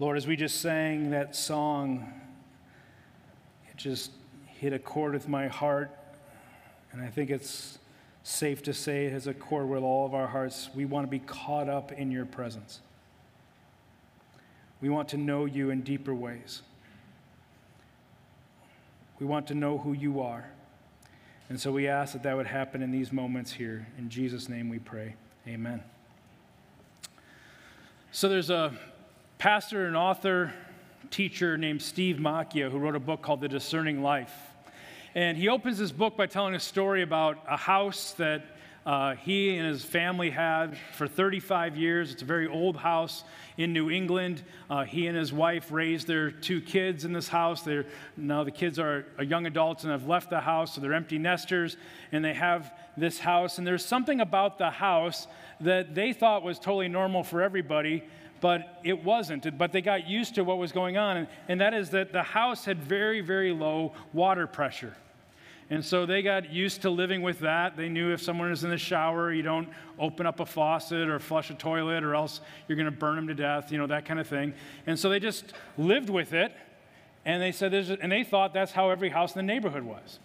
Lord, as we just sang that song, it just hit a chord with my heart. And I think it's safe to say it has a chord with all of our hearts. We want to be caught up in your presence. We want to know you in deeper ways. We want to know who you are. And so we ask that that would happen in these moments here. In Jesus' name we pray. Amen. So there's a pastor and author, teacher named Steve Macchia who wrote a book called The Discerning Life. And he opens his book by telling a story about a house that uh, he and his family had for 35 years. It's a very old house in New England. Uh, he and his wife raised their two kids in this house. They're, now the kids are, are young adults and have left the house, so they're empty nesters, and they have this house. And there's something about the house that they thought was totally normal for everybody, but it wasn't. But they got used to what was going on, and, and that is that the house had very, very low water pressure. And so they got used to living with that. They knew if someone is in the shower, you don't open up a faucet or flush a toilet, or else you're going to burn them to death, you know, that kind of thing. And so they just lived with it. And they said, and they thought that's how every house in the neighborhood was.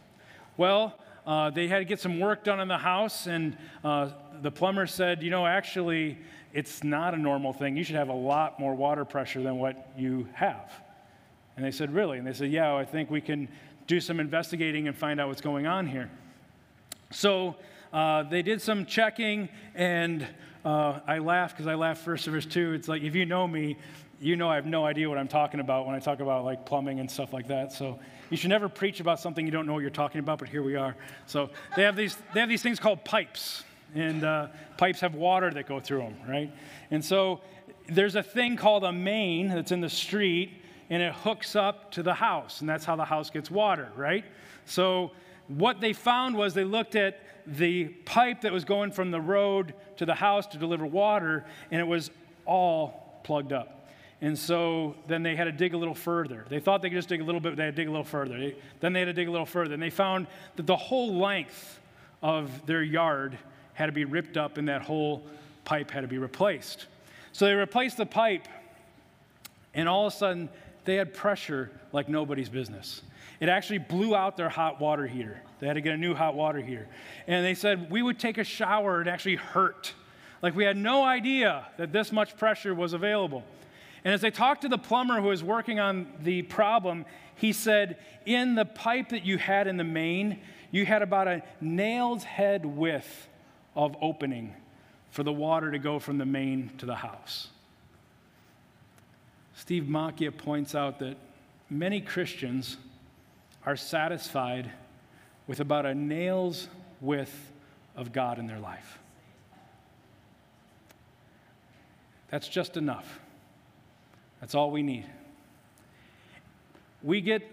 Well, uh, they had to get some work done in the house, and uh, the plumber said, you know, actually, it's not a normal thing. You should have a lot more water pressure than what you have. And they said, really? And they said, yeah, I think we can do some investigating and find out what's going on here. So uh, they did some checking, and uh, I laughed because I laugh first verse two. It's like if you know me, you know I have no idea what I'm talking about when I talk about like plumbing and stuff like that. So you should never preach about something you don't know what you're talking about. But here we are. So they have these they have these things called pipes, and uh, pipes have water that go through them, right? And so there's a thing called a main that's in the street and it hooks up to the house, and that's how the house gets water, right? So, what they found was they looked at the pipe that was going from the road to the house to deliver water, and it was all plugged up. And so then they had to dig a little further. They thought they could just dig a little bit, but they had to dig a little further. Then they had to dig a little further. And they found that the whole length of their yard had to be ripped up, and that whole pipe had to be replaced. So they replaced the pipe, and all of a sudden, they had pressure like nobody's business. It actually blew out their hot water heater. They had to get a new hot water heater. And they said, we would take a shower, it actually hurt. Like we had no idea that this much pressure was available. And as they talked to the plumber who was working on the problem, he said, In the pipe that you had in the main, you had about a nail's head width of opening for the water to go from the main to the house. Steve Macchia points out that many Christians are satisfied with about a nail's width of God in their life. That's just enough. That's all we need. We get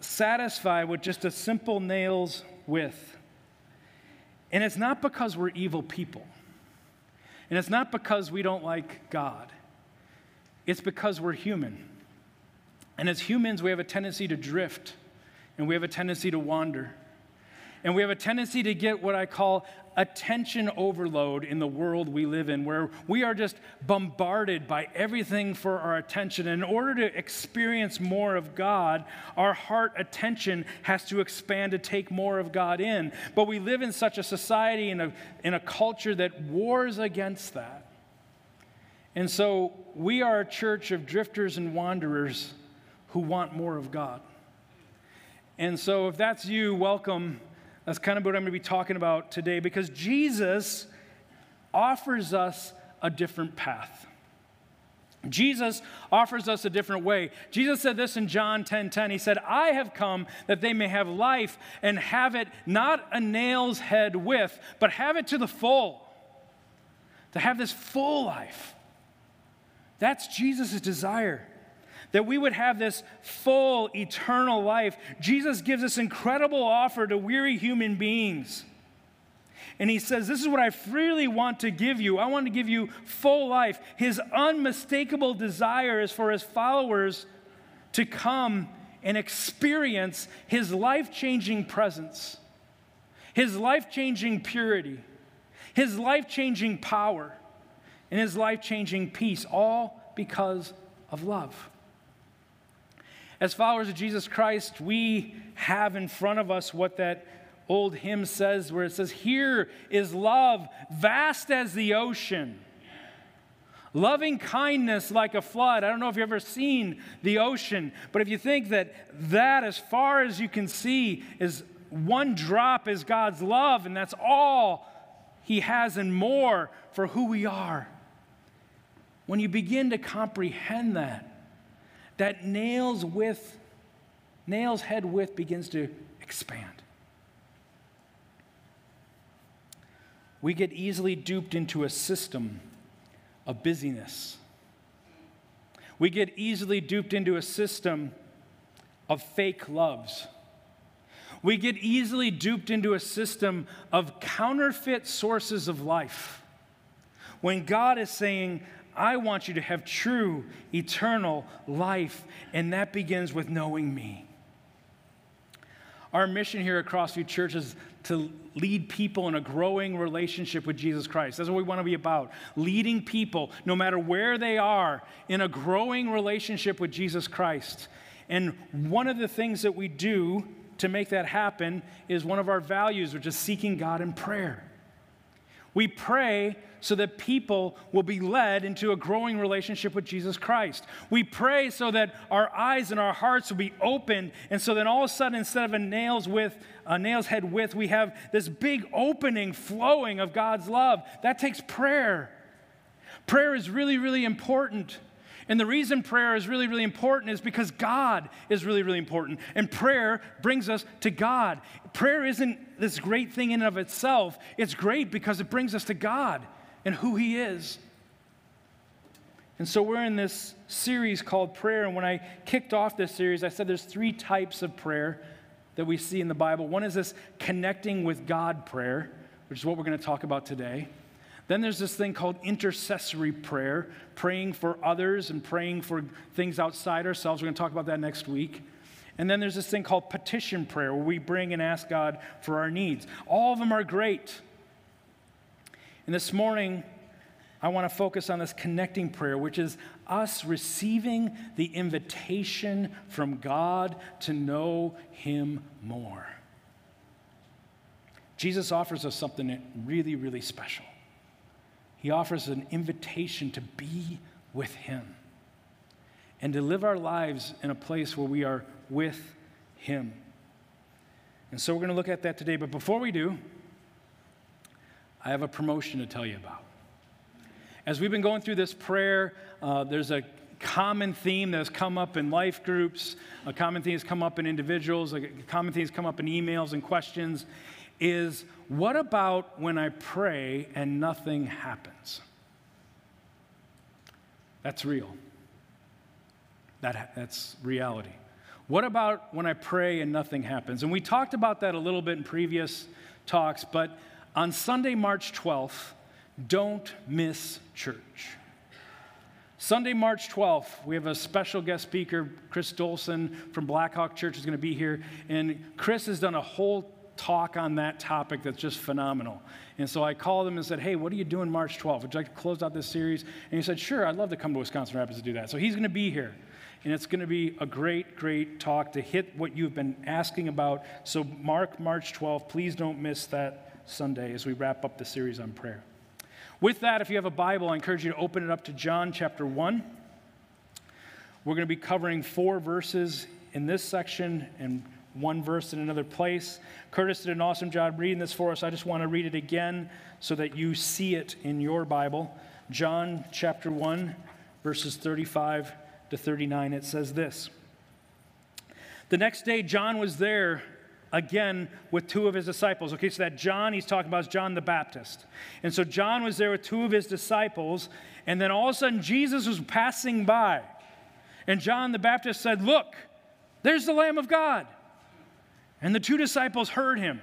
satisfied with just a simple nail's width. And it's not because we're evil people. And it's not because we don't like God. It's because we're human. And as humans, we have a tendency to drift and we have a tendency to wander. And we have a tendency to get what I call attention overload in the world we live in, where we are just bombarded by everything for our attention. And in order to experience more of God, our heart attention has to expand to take more of God in. But we live in such a society and a, in a culture that wars against that. And so we are a church of drifters and wanderers who want more of God. And so if that's you, welcome. That's kind of what I'm going to be talking about today because Jesus offers us a different path. Jesus offers us a different way. Jesus said this in John 10:10. 10, 10. He said, "I have come that they may have life and have it not a nail's head width, but have it to the full." To have this full life. That's Jesus' desire. That we would have this full, eternal life. Jesus gives this incredible offer to weary human beings. And he says, This is what I freely want to give you. I want to give you full life. His unmistakable desire is for his followers to come and experience his life changing presence, his life changing purity, his life changing power and his life changing peace, all because of love. As followers of Jesus Christ, we have in front of us what that old hymn says, where it says, Here is love, vast as the ocean. Loving kindness like a flood. I don't know if you've ever seen the ocean, but if you think that that, as far as you can see, is one drop is God's love, and that's all He has and more for who we are. When you begin to comprehend that, that nails width, nails head width begins to expand. We get easily duped into a system of busyness. We get easily duped into a system of fake loves. We get easily duped into a system of counterfeit sources of life. When God is saying, I want you to have true, eternal life, and that begins with knowing me. Our mission here at Crossview Church is to lead people in a growing relationship with Jesus Christ. That's what we want to be about. Leading people, no matter where they are, in a growing relationship with Jesus Christ. And one of the things that we do to make that happen is one of our values, which is seeking God in prayer. We pray so that people will be led into a growing relationship with Jesus Christ. We pray so that our eyes and our hearts will be opened, and so then all of a sudden, instead of a nail's width, a nail's head width, we have this big opening, flowing of God's love. That takes prayer. Prayer is really, really important. And the reason prayer is really, really important is because God is really, really important. And prayer brings us to God. Prayer isn't this great thing in and of itself, it's great because it brings us to God and who He is. And so we're in this series called Prayer. And when I kicked off this series, I said there's three types of prayer that we see in the Bible. One is this connecting with God prayer, which is what we're going to talk about today. Then there's this thing called intercessory prayer, praying for others and praying for things outside ourselves. We're going to talk about that next week. And then there's this thing called petition prayer, where we bring and ask God for our needs. All of them are great. And this morning, I want to focus on this connecting prayer, which is us receiving the invitation from God to know Him more. Jesus offers us something really, really special. He offers an invitation to be with Him and to live our lives in a place where we are with Him. And so we're going to look at that today. But before we do, I have a promotion to tell you about. As we've been going through this prayer, uh, there's a common theme that has come up in life groups, a common theme has come up in individuals, a common theme has come up in emails and questions is what about when I pray and nothing happens? That's real. That, that's reality. What about when I pray and nothing happens? And we talked about that a little bit in previous talks, but on Sunday, March 12th, don't miss church. Sunday, March 12th, we have a special guest speaker, Chris Dolson from Blackhawk Church is going to be here. And Chris has done a whole talk on that topic that's just phenomenal. And so I called him and said, Hey, what are you doing March 12th? Would you like to close out this series? And he said, Sure, I'd love to come to Wisconsin Rapids to do that. So he's going to be here. And it's going to be a great, great talk to hit what you've been asking about. So mark March 12th. Please don't miss that Sunday as we wrap up the series on prayer. With that, if you have a Bible, I encourage you to open it up to John chapter 1. We're going to be covering four verses in this section and one verse in another place. Curtis did an awesome job reading this for us. I just want to read it again so that you see it in your Bible. John chapter 1, verses 35 to 39. It says this The next day, John was there again with two of his disciples. Okay, so that John he's talking about is John the Baptist. And so John was there with two of his disciples, and then all of a sudden Jesus was passing by. And John the Baptist said, Look, there's the Lamb of God. And the two disciples heard him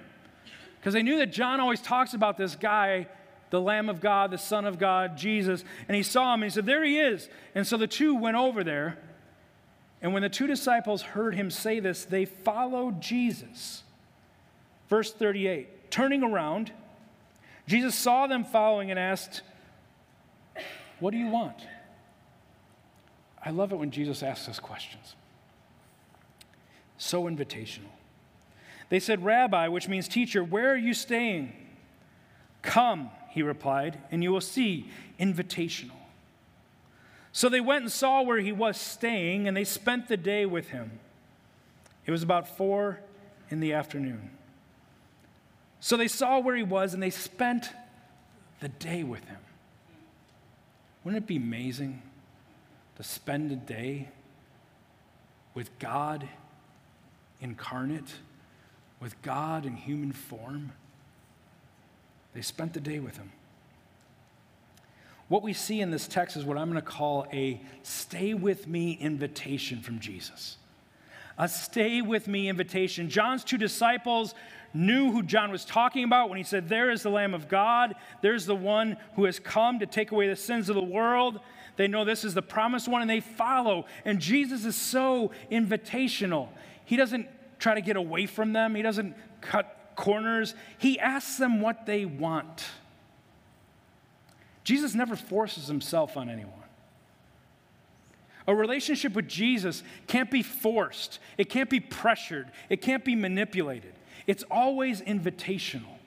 because they knew that John always talks about this guy, the Lamb of God, the Son of God, Jesus. And he saw him and he said, There he is. And so the two went over there. And when the two disciples heard him say this, they followed Jesus. Verse 38 Turning around, Jesus saw them following and asked, What do you want? I love it when Jesus asks us questions. So invitational. They said, Rabbi, which means teacher, where are you staying? Come, he replied, and you will see. Invitational. So they went and saw where he was staying, and they spent the day with him. It was about four in the afternoon. So they saw where he was, and they spent the day with him. Wouldn't it be amazing to spend a day with God incarnate, with God in human form? They spent the day with him. What we see in this text is what I'm going to call a stay with me invitation from Jesus. A stay with me invitation. John's two disciples knew who John was talking about when he said, There is the Lamb of God. There's the one who has come to take away the sins of the world. They know this is the promised one and they follow. And Jesus is so invitational. He doesn't try to get away from them, he doesn't cut corners. He asks them what they want. Jesus never forces himself on anyone. A relationship with Jesus can't be forced, it can't be pressured, it can't be manipulated. It's always invitational.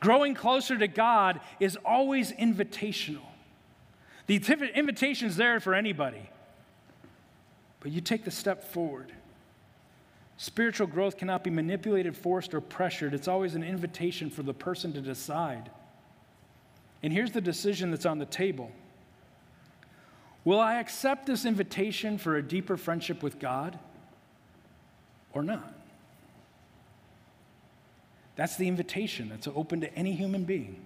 Growing closer to God is always invitational. The invitation is there for anybody, but you take the step forward. Spiritual growth cannot be manipulated, forced, or pressured. It's always an invitation for the person to decide. And here's the decision that's on the table Will I accept this invitation for a deeper friendship with God or not? That's the invitation that's open to any human being.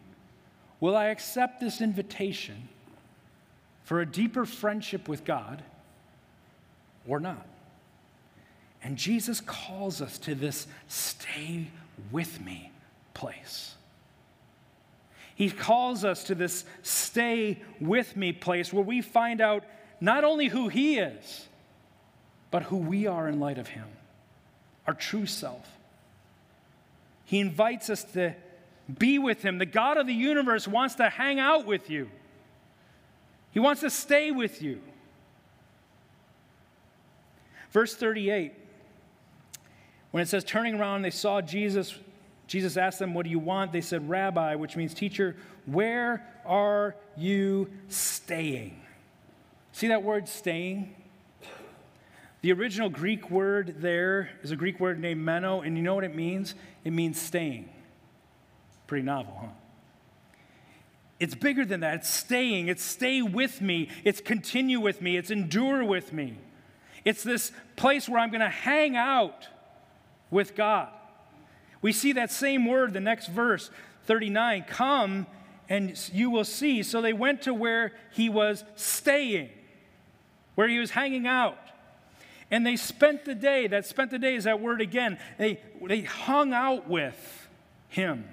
Will I accept this invitation for a deeper friendship with God or not? And Jesus calls us to this stay with me place. He calls us to this stay with me place where we find out not only who He is, but who we are in light of Him, our true self. He invites us to be with Him. The God of the universe wants to hang out with you, He wants to stay with you. Verse 38, when it says, turning around, they saw Jesus Jesus asked them, What do you want? They said, Rabbi, which means teacher, where are you staying? See that word staying? The original Greek word there is a Greek word named meno, and you know what it means? It means staying. Pretty novel, huh? It's bigger than that. It's staying. It's stay with me. It's continue with me. It's endure with me. It's this place where I'm going to hang out with God. We see that same word, the next verse, 39 come and you will see. So they went to where he was staying, where he was hanging out. And they spent the day, that spent the day is that word again. They, they hung out with him.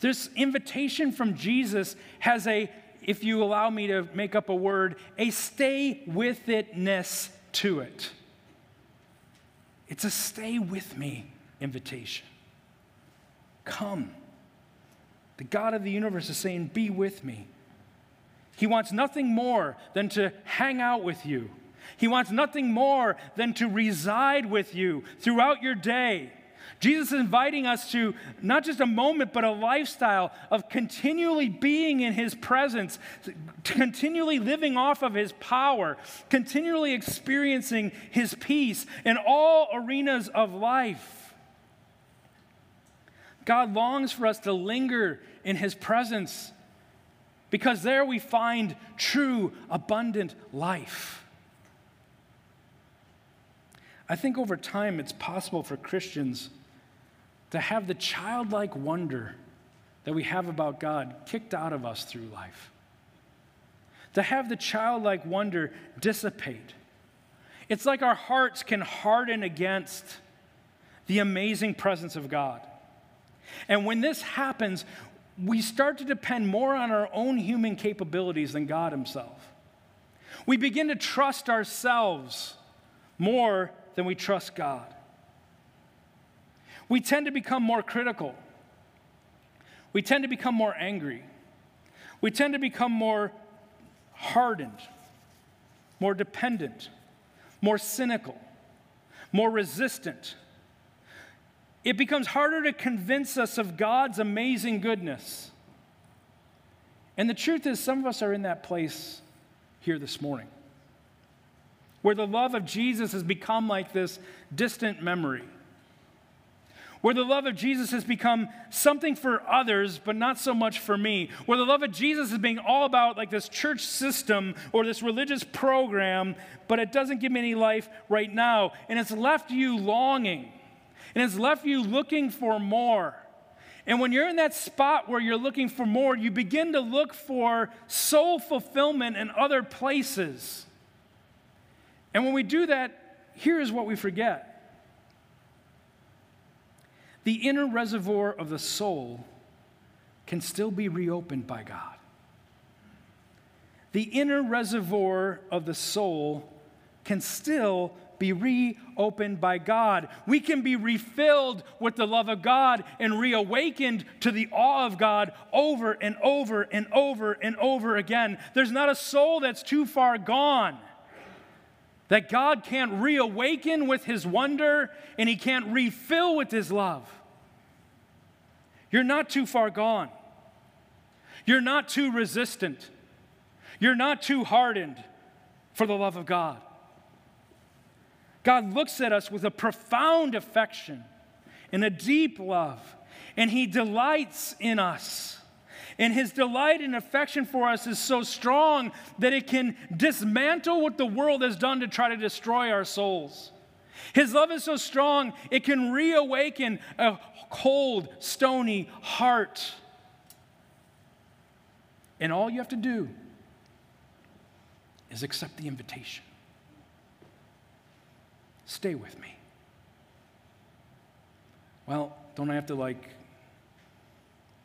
This invitation from Jesus has a, if you allow me to make up a word, a stay with itness to it. It's a stay with me invitation. Come. The God of the universe is saying, Be with me. He wants nothing more than to hang out with you. He wants nothing more than to reside with you throughout your day. Jesus is inviting us to not just a moment, but a lifestyle of continually being in His presence, continually living off of His power, continually experiencing His peace in all arenas of life. God longs for us to linger in His presence because there we find true, abundant life. I think over time it's possible for Christians to have the childlike wonder that we have about God kicked out of us through life. To have the childlike wonder dissipate. It's like our hearts can harden against the amazing presence of God. And when this happens, we start to depend more on our own human capabilities than God Himself. We begin to trust ourselves more than we trust God. We tend to become more critical. We tend to become more angry. We tend to become more hardened, more dependent, more cynical, more resistant. It becomes harder to convince us of God's amazing goodness. And the truth is, some of us are in that place here this morning where the love of Jesus has become like this distant memory, where the love of Jesus has become something for others, but not so much for me, where the love of Jesus is being all about like this church system or this religious program, but it doesn't give me any life right now. And it's left you longing, and it's left you looking for more. And when you're in that spot where you're looking for more, you begin to look for soul fulfillment in other places. And when we do that, here is what we forget the inner reservoir of the soul can still be reopened by God. The inner reservoir of the soul can still be reopened by God. We can be refilled with the love of God and reawakened to the awe of God over and over and over and over again. There's not a soul that's too far gone that God can't reawaken with his wonder and he can't refill with his love. You're not too far gone. You're not too resistant. You're not too hardened for the love of God. God looks at us with a profound affection and a deep love, and he delights in us. And his delight and affection for us is so strong that it can dismantle what the world has done to try to destroy our souls. His love is so strong, it can reawaken a cold, stony heart. And all you have to do is accept the invitation. Stay with me. Well, don't I have to like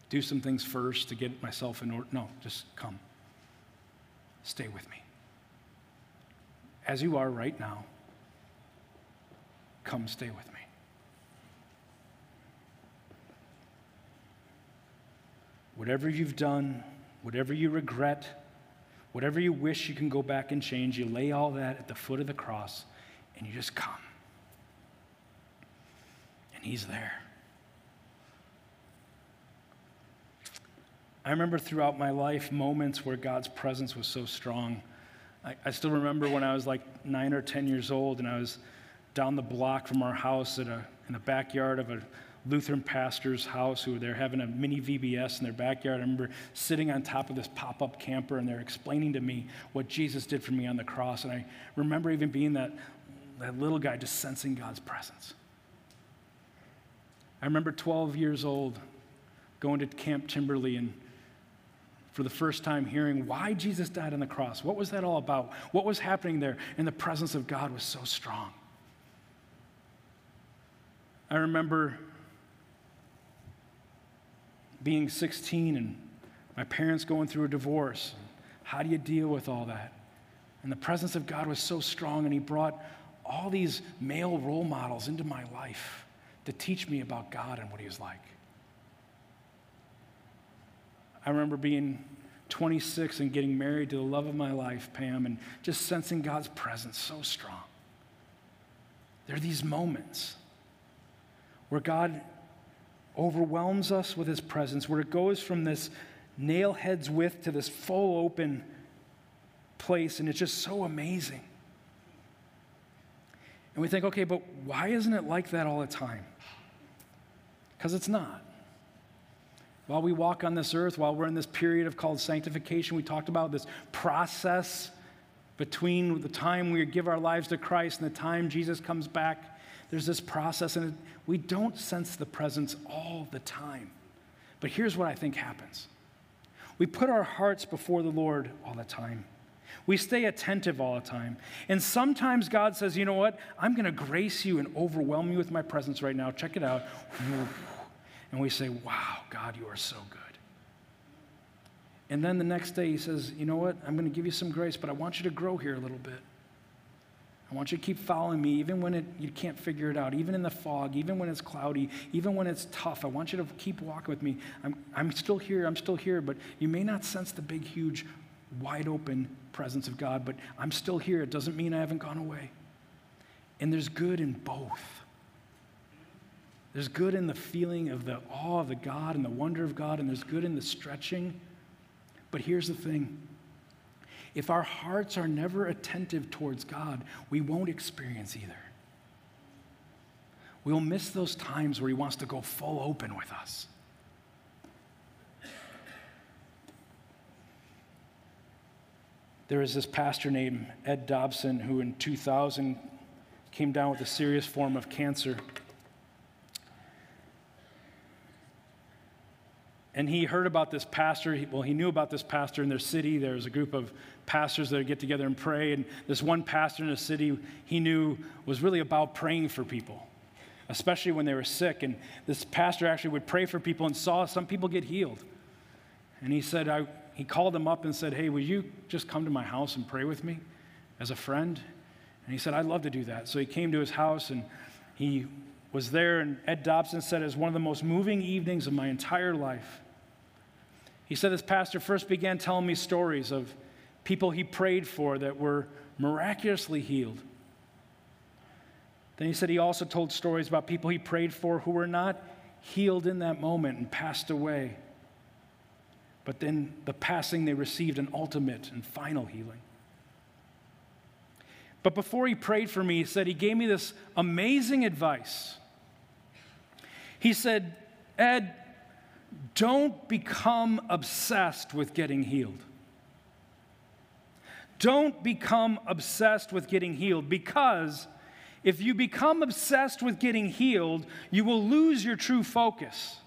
do some things first to get myself in order. No, just come. Stay with me. As you are right now, come stay with me. Whatever you've done, whatever you regret, whatever you wish you can go back and change, you lay all that at the foot of the cross and you just come. And He's there. I remember throughout my life moments where God's presence was so strong. I, I, still remember when I was like nine or 10 years old and I was down the block from our house a, in the backyard of a Lutheran pastor's house who they're having a mini VBS in their backyard. I remember sitting on top of this pop up camper and they're explaining to me what Jesus did for me on the cross. And I remember even being that, that little guy just sensing God's presence. I remember 12 years old going to Camp Timberlee and for the first time hearing why Jesus died on the cross. What was that all about? What was happening there? And the presence of God was so strong. I remember being 16 and my parents going through a divorce. How do you deal with all that? And the presence of God was so strong, and He brought all these male role models into my life to teach me about God and what He was like. I remember being 26 and getting married to the love of my life, Pam, and just sensing God's presence so strong. There are these moments where God overwhelms us with his presence, where it goes from this nail head's width to this full open place, and it's just so amazing. And we think, okay, but why isn't it like that all the time? Because it's not. While we walk on this earth, while we're in this period of called sanctification, we talked about this process between the time we give our lives to Christ and the time Jesus comes back. There's this process, and we don't sense the presence all the time. But here's what I think happens we put our hearts before the Lord all the time. We stay attentive all the time. And sometimes God says, you know what? I'm going to grace you and overwhelm you with my presence right now. Check it out and we say, Wow, God, you are so good. And then the next day he says, You know what? I'm going to give you some grace, but I want you to grow here a little bit. I want you to keep following me, even when it, you can't figure it out, even in the fog, even when it's cloudy, even when it's tough. I want you to keep walking with me. I'm, I'm still here, I'm still here, but you may not sense the big, huge wide open presence of God, but I'm still here. It doesn't mean I haven't gone away. And there's good in both. There's good in the feeling of the awe of the God and the wonder of God, and there's good in the stretching. But here's the thing if our hearts are never attentive towards God, we won't experience either. We'll miss those times where He wants to go full open with us. There is this pastor named Ed Dobson who in 2000 came down with a serious form of cancer. And he heard about this pastor. Well, he knew about this pastor in their city. There was a group of pastors that would get together and pray. And this one pastor in the city he knew was really about praying for people, especially when they were sick. And this pastor actually would pray for people and saw some people get healed. And he said, I, he called him up and said, Hey, will you just come to my house and pray with me as a friend? And he said, I'd love to do that. So he came to his house and he was there. And Ed Dobson said it was one of the most moving evenings of my entire life. He said this pastor first began telling me stories of people he prayed for that were miraculously healed. Then he said he also told stories about people he prayed for who were not healed in that moment and passed away. But then the passing, they received an ultimate and final healing. But before he prayed for me, he said he gave me this amazing advice. He said, Ed, don't become obsessed with getting healed. Don't become obsessed with getting healed because if you become obsessed with getting healed, you will lose your true focus.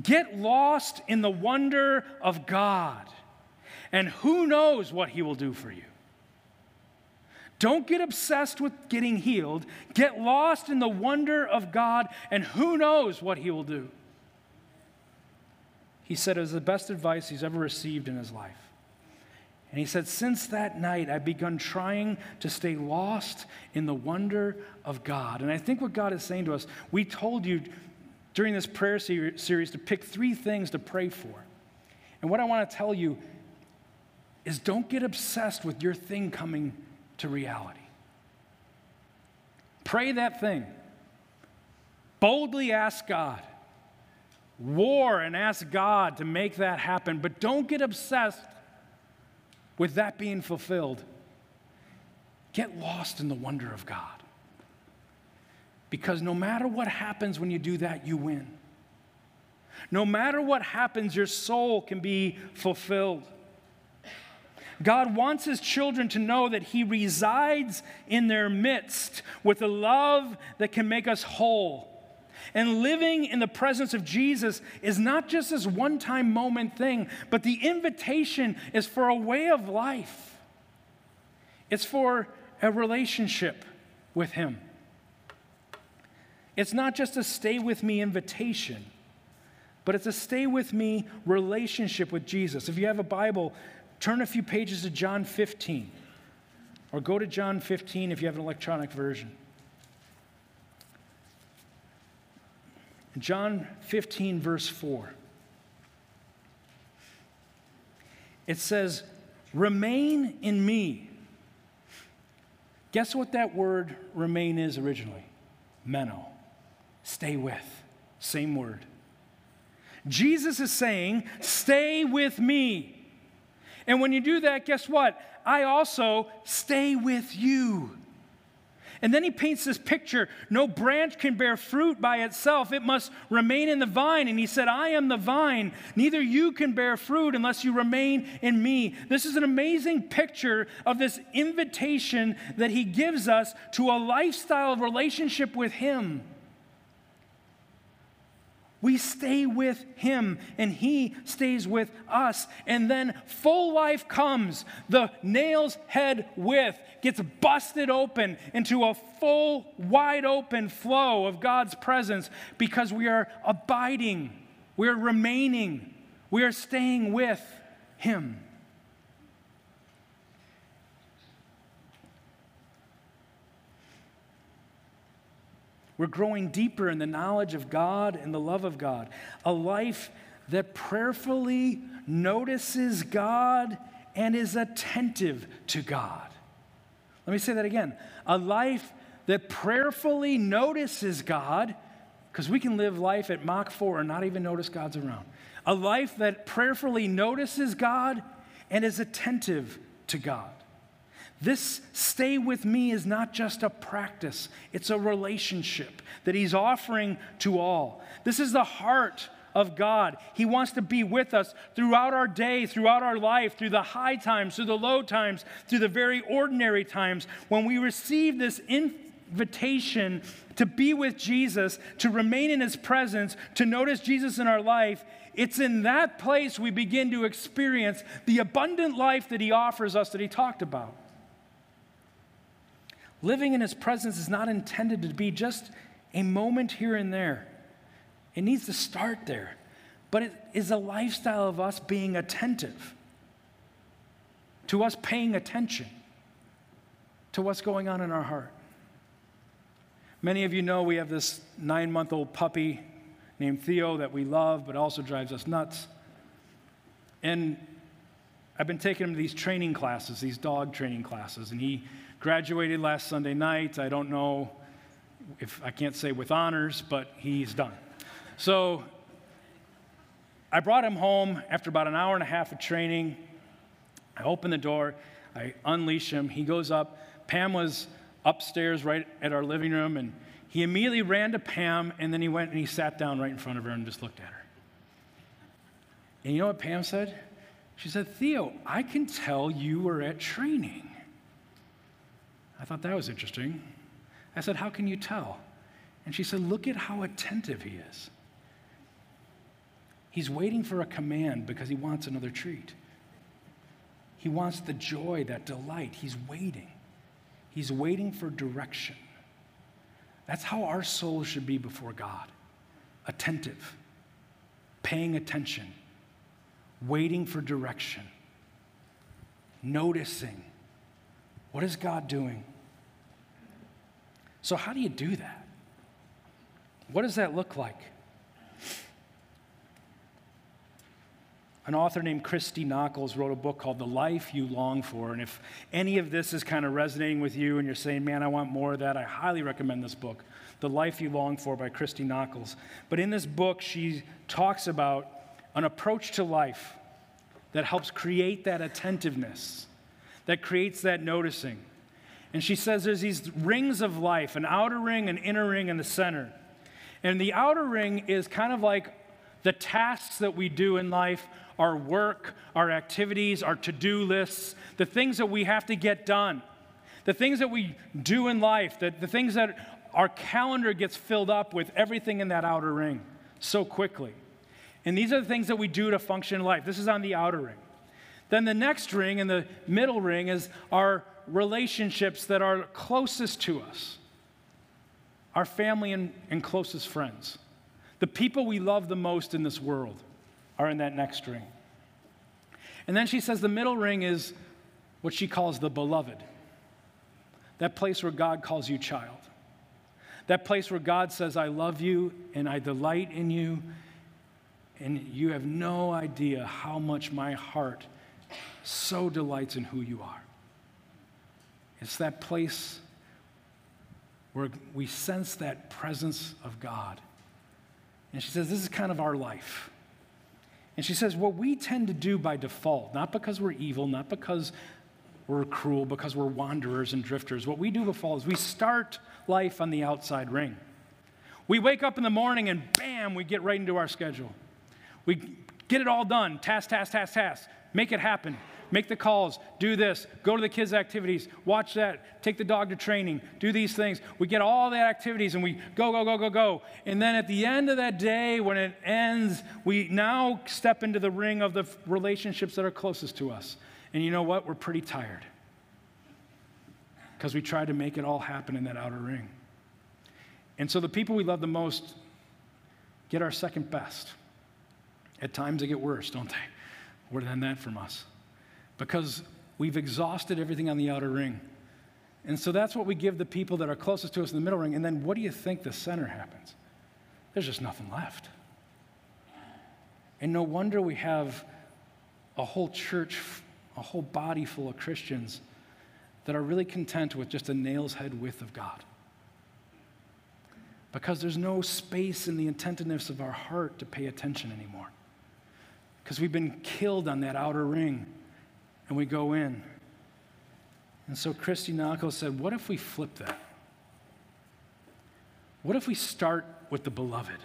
Get lost in the wonder of God, and who knows what He will do for you. Don't get obsessed with getting healed. Get lost in the wonder of God, and who knows what He will do. He said it was the best advice he's ever received in his life. And he said, Since that night, I've begun trying to stay lost in the wonder of God. And I think what God is saying to us, we told you during this prayer series to pick three things to pray for. And what I want to tell you is don't get obsessed with your thing coming to reality. Pray that thing. Boldly ask God. War and ask God to make that happen, but don't get obsessed with that being fulfilled. Get lost in the wonder of God. Because no matter what happens when you do that, you win. No matter what happens, your soul can be fulfilled. God wants his children to know that he resides in their midst with a love that can make us whole. And living in the presence of Jesus is not just this one time moment thing, but the invitation is for a way of life. It's for a relationship with him. It's not just a stay with me invitation, but it's a stay with me relationship with Jesus. If you have a Bible, turn a few pages to John 15, or go to John 15 if you have an electronic version. John 15, verse 4. It says, Remain in me. Guess what that word remain is originally? Meno stay with. Same word. Jesus is saying, stay with me. And when you do that, guess what? I also stay with you. And then he paints this picture no branch can bear fruit by itself, it must remain in the vine. And he said, I am the vine. Neither you can bear fruit unless you remain in me. This is an amazing picture of this invitation that he gives us to a lifestyle of relationship with him. We stay with Him and He stays with us. And then full life comes. The nail's head width gets busted open into a full, wide open flow of God's presence because we are abiding, we are remaining, we are staying with Him. We're growing deeper in the knowledge of God and the love of God. A life that prayerfully notices God and is attentive to God. Let me say that again. A life that prayerfully notices God, because we can live life at Mach 4 and not even notice God's around. A life that prayerfully notices God and is attentive to God. This stay with me is not just a practice, it's a relationship that He's offering to all. This is the heart of God. He wants to be with us throughout our day, throughout our life, through the high times, through the low times, through the very ordinary times. When we receive this invitation to be with Jesus, to remain in His presence, to notice Jesus in our life, it's in that place we begin to experience the abundant life that He offers us that He talked about. Living in His presence is not intended to be just a moment here and there. It needs to start there. But it is a lifestyle of us being attentive, to us paying attention to what's going on in our heart. Many of you know we have this nine month old puppy named Theo that we love, but also drives us nuts. And I've been taking him to these training classes, these dog training classes, and he graduated last Sunday night. I don't know if I can't say with honors, but he's done. So I brought him home after about an hour and a half of training. I open the door, I unleash him. He goes up. Pam was upstairs right at our living room, and he immediately ran to Pam, and then he went and he sat down right in front of her and just looked at her. And you know what Pam said? She said, Theo, I can tell you were at training. I thought that was interesting. I said, How can you tell? And she said, Look at how attentive he is. He's waiting for a command because he wants another treat. He wants the joy, that delight. He's waiting. He's waiting for direction. That's how our soul should be before God attentive, paying attention, waiting for direction, noticing. What is God doing? So, how do you do that? What does that look like? An author named Christy Nockels wrote a book called The Life You Long For. And if any of this is kind of resonating with you and you're saying, man, I want more of that, I highly recommend this book, The Life You Long For by Christy Nockels. But in this book, she talks about an approach to life that helps create that attentiveness, that creates that noticing. And she says there's these rings of life an outer ring, an inner ring, and the center. And the outer ring is kind of like the tasks that we do in life our work, our activities, our to do lists, the things that we have to get done, the things that we do in life, the, the things that our calendar gets filled up with everything in that outer ring so quickly. And these are the things that we do to function in life. This is on the outer ring. Then the next ring in the middle ring is our relationships that are closest to us our family and, and closest friends, the people we love the most in this world are in that next ring. And then she says the middle ring is what she calls the beloved. That place where God calls you child. That place where God says, I love you and I delight in you. And you have no idea how much my heart so delights in who you are. It's that place where we sense that presence of God. And she says, This is kind of our life. And she says, What we tend to do by default, not because we're evil, not because we're cruel, because we're wanderers and drifters, what we do default is we start life on the outside ring. We wake up in the morning and bam, we get right into our schedule. We get it all done task, task, task, task, make it happen make the calls, do this, go to the kids' activities, watch that, take the dog to training, do these things. We get all the activities and we go, go, go, go, go. And then at the end of that day, when it ends, we now step into the ring of the relationships that are closest to us. And you know what? We're pretty tired because we tried to make it all happen in that outer ring. And so the people we love the most get our second best. At times they get worse, don't they? More than that from us because we've exhausted everything on the outer ring. And so that's what we give the people that are closest to us in the middle ring. And then what do you think the center happens? There's just nothing left. And no wonder we have a whole church, a whole body full of Christians that are really content with just a nail's head width of God. Because there's no space in the attentiveness of our heart to pay attention anymore. Because we've been killed on that outer ring and we go in. And so Christy Nako said, What if we flip that? What if we start with the beloved?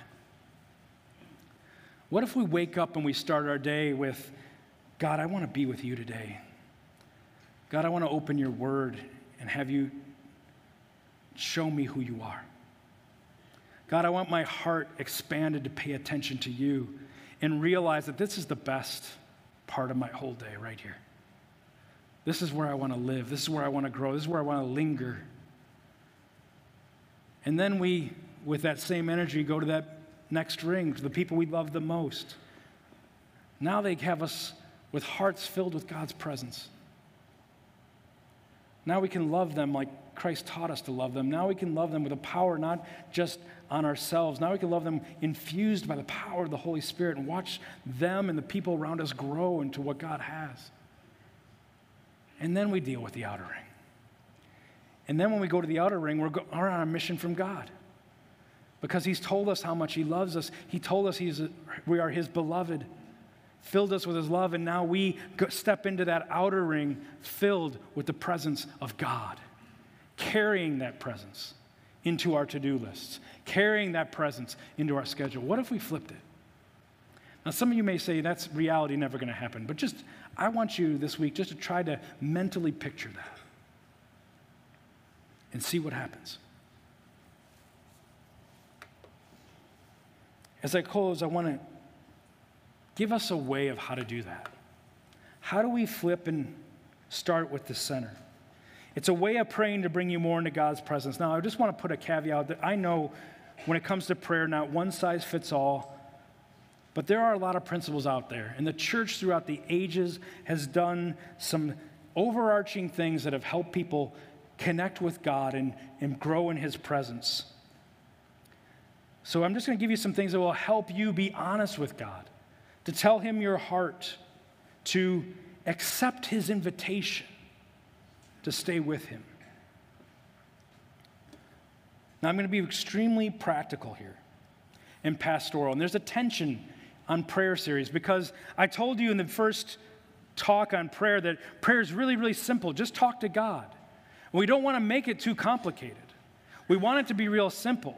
What if we wake up and we start our day with, God, I want to be with you today. God, I want to open your word and have you show me who you are. God, I want my heart expanded to pay attention to you and realize that this is the best part of my whole day right here. This is where I want to live. This is where I want to grow. This is where I want to linger. And then we, with that same energy, go to that next ring, to the people we love the most. Now they have us with hearts filled with God's presence. Now we can love them like Christ taught us to love them. Now we can love them with a power not just on ourselves. Now we can love them infused by the power of the Holy Spirit and watch them and the people around us grow into what God has. And then we deal with the outer ring. And then when we go to the outer ring, we're, go- we're on a mission from God. Because He's told us how much He loves us. He told us he's we are His beloved, filled us with His love, and now we go, step into that outer ring filled with the presence of God, carrying that presence into our to do lists, carrying that presence into our schedule. What if we flipped it? Now, some of you may say that's reality never going to happen, but just, I want you this week just to try to mentally picture that and see what happens. As I close, I want to give us a way of how to do that. How do we flip and start with the center? It's a way of praying to bring you more into God's presence. Now, I just want to put a caveat that I know when it comes to prayer, not one size fits all. But there are a lot of principles out there. And the church throughout the ages has done some overarching things that have helped people connect with God and, and grow in His presence. So I'm just going to give you some things that will help you be honest with God, to tell Him your heart, to accept His invitation to stay with Him. Now, I'm going to be extremely practical here and pastoral. And there's a tension on prayer series because I told you in the first talk on prayer that prayer is really, really simple. Just talk to God. We don't want to make it too complicated. We want it to be real simple.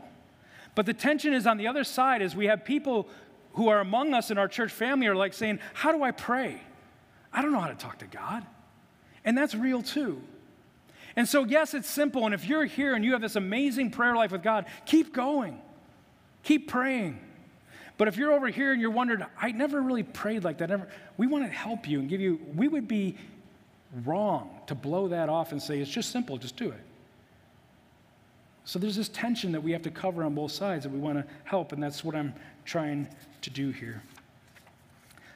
But the tension is on the other side is we have people who are among us in our church family are like saying, How do I pray? I don't know how to talk to God. And that's real too. And so, yes, it's simple. And if you're here and you have this amazing prayer life with God, keep going. Keep praying. But if you're over here and you're wondering, I never really prayed like that, never, we want to help you and give you, we would be wrong to blow that off and say, it's just simple, just do it. So there's this tension that we have to cover on both sides that we want to help, and that's what I'm trying to do here.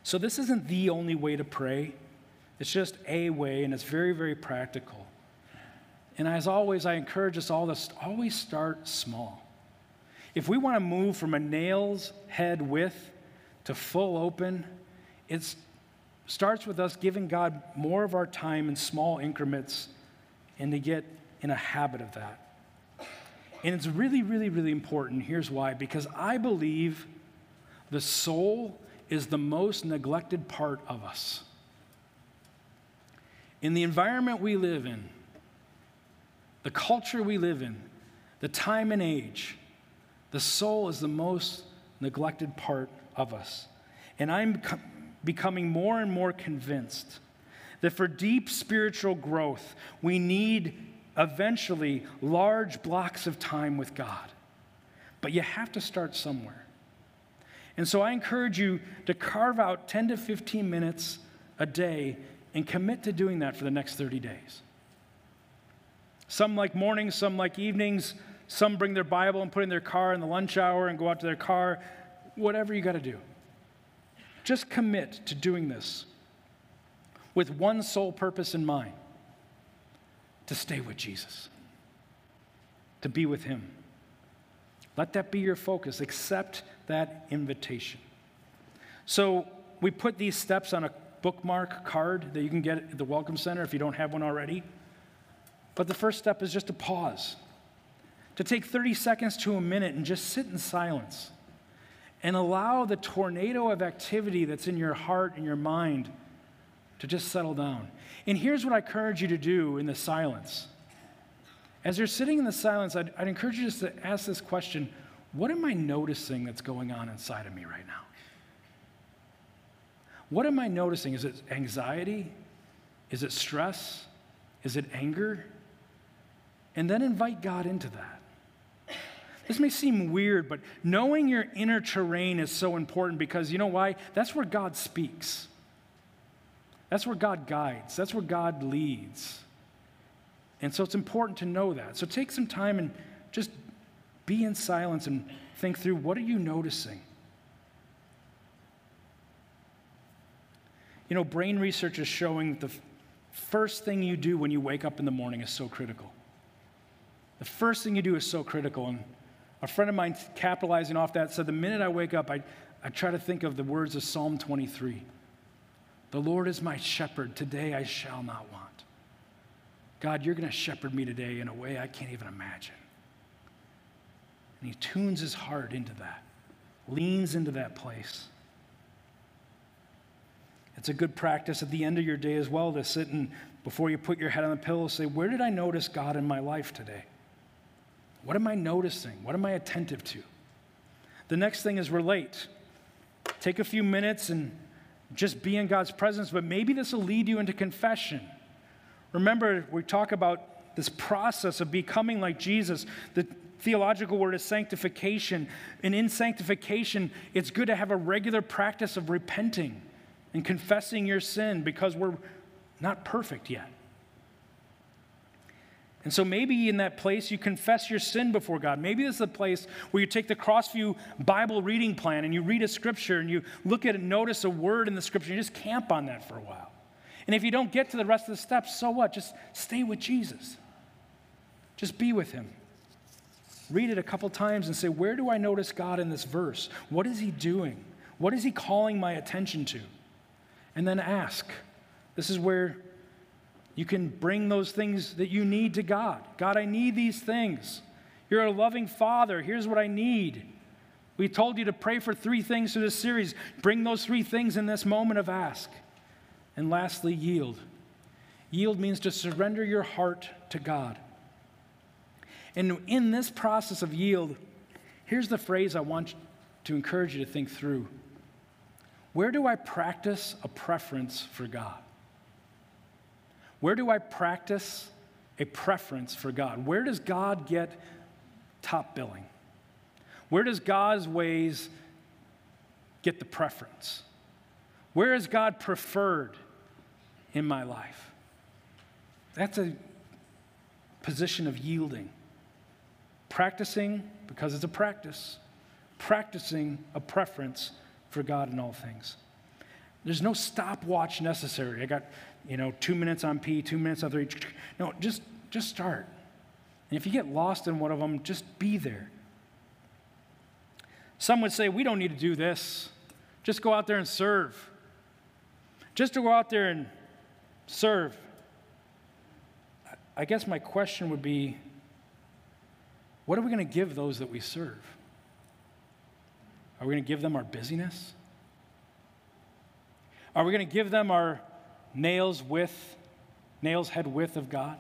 So this isn't the only way to pray, it's just a way, and it's very, very practical. And as always, I encourage us all to always start small. If we want to move from a nail's head width to full open, it starts with us giving God more of our time in small increments and to get in a habit of that. And it's really, really, really important. Here's why because I believe the soul is the most neglected part of us. In the environment we live in, the culture we live in, the time and age, the soul is the most neglected part of us. And I'm becoming more and more convinced that for deep spiritual growth, we need eventually large blocks of time with God. But you have to start somewhere. And so I encourage you to carve out 10 to 15 minutes a day and commit to doing that for the next 30 days. Some like mornings, some like evenings, some bring their Bible and put in their car in the lunch hour and go out to their car. Whatever you got to do. Just commit to doing this with one sole purpose in mind to stay with Jesus, to be with Him. Let that be your focus. Accept that invitation. So we put these steps on a bookmark card that you can get at the Welcome Center if you don't have one already. But the first step is just to pause, to take 30 seconds to a minute and just sit in silence and allow the tornado of activity that's in your heart and your mind to just settle down. And here's what I encourage you to do in the silence. As you're sitting in the silence, I'd, I'd encourage you just to ask this question What am I noticing that's going on inside of me right now? What am I noticing? Is it anxiety? Is it stress? Is it anger? And then invite God into that. This may seem weird, but knowing your inner terrain is so important because you know why? That's where God speaks. That's where God guides. That's where God leads. And so it's important to know that. So take some time and just be in silence and think through what are you noticing? You know, brain research is showing that the first thing you do when you wake up in the morning is so critical. The first thing you do is so critical. And a friend of mine, capitalizing off that, said, The minute I wake up, I, I try to think of the words of Psalm 23 The Lord is my shepherd. Today I shall not want. God, you're going to shepherd me today in a way I can't even imagine. And he tunes his heart into that, leans into that place. It's a good practice at the end of your day as well to sit and, before you put your head on the pillow, say, Where did I notice God in my life today? What am I noticing? What am I attentive to? The next thing is relate. Take a few minutes and just be in God's presence, but maybe this will lead you into confession. Remember, we talk about this process of becoming like Jesus. The theological word is sanctification. And in sanctification, it's good to have a regular practice of repenting and confessing your sin because we're not perfect yet. And so maybe in that place you confess your sin before God. Maybe this is a place where you take the Crossview Bible reading plan and you read a scripture and you look at it, notice a word in the scripture, you just camp on that for a while. And if you don't get to the rest of the steps, so what? Just stay with Jesus. Just be with him. Read it a couple times and say, Where do I notice God in this verse? What is he doing? What is he calling my attention to? and then ask. This is where you can bring those things that you need to God. God, I need these things. You're a loving father. Here's what I need. We told you to pray for three things through this series. Bring those three things in this moment of ask. And lastly, yield. Yield means to surrender your heart to God. And in this process of yield, here's the phrase I want to encourage you to think through where do I practice a preference for God? Where do I practice a preference for God? Where does God get top billing? Where does God's ways get the preference? Where is God preferred in my life? That's a position of yielding. Practicing, because it's a practice, practicing a preference for God in all things. There's no stopwatch necessary. I got, you know, two minutes on P, two minutes on three. No, just, just start. And if you get lost in one of them, just be there. Some would say, we don't need to do this. Just go out there and serve. Just to go out there and serve. I guess my question would be what are we going to give those that we serve? Are we going to give them our busyness? Are we going to give them our nails width, nails head width of God?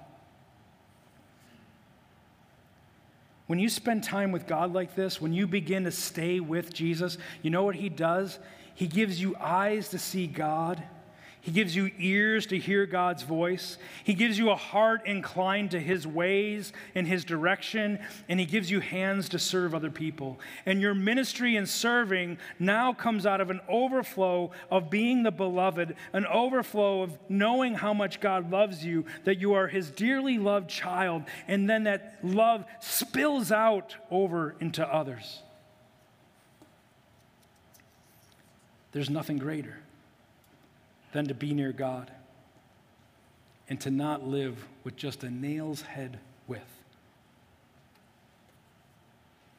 When you spend time with God like this, when you begin to stay with Jesus, you know what He does? He gives you eyes to see God he gives you ears to hear God's voice. He gives you a heart inclined to His ways and His direction. And He gives you hands to serve other people. And your ministry and serving now comes out of an overflow of being the beloved, an overflow of knowing how much God loves you, that you are His dearly loved child. And then that love spills out over into others. There's nothing greater than to be near God and to not live with just a nail's head width.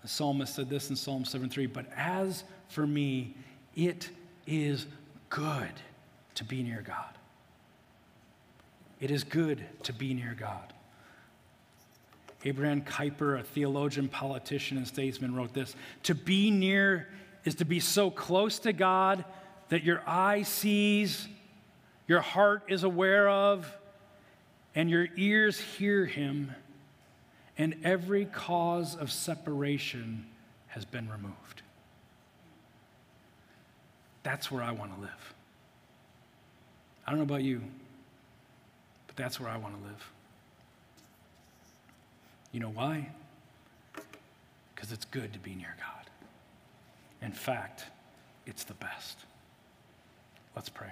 The psalmist said this in Psalm 7:3, but as for me, it is good to be near God. It is good to be near God. Abraham Kuyper, a theologian, politician, and statesman, wrote this To be near is to be so close to God that your eye sees, your heart is aware of, and your ears hear him, and every cause of separation has been removed. That's where I want to live. I don't know about you, but that's where I want to live. You know why? Because it's good to be near God. In fact, it's the best. Let's pray.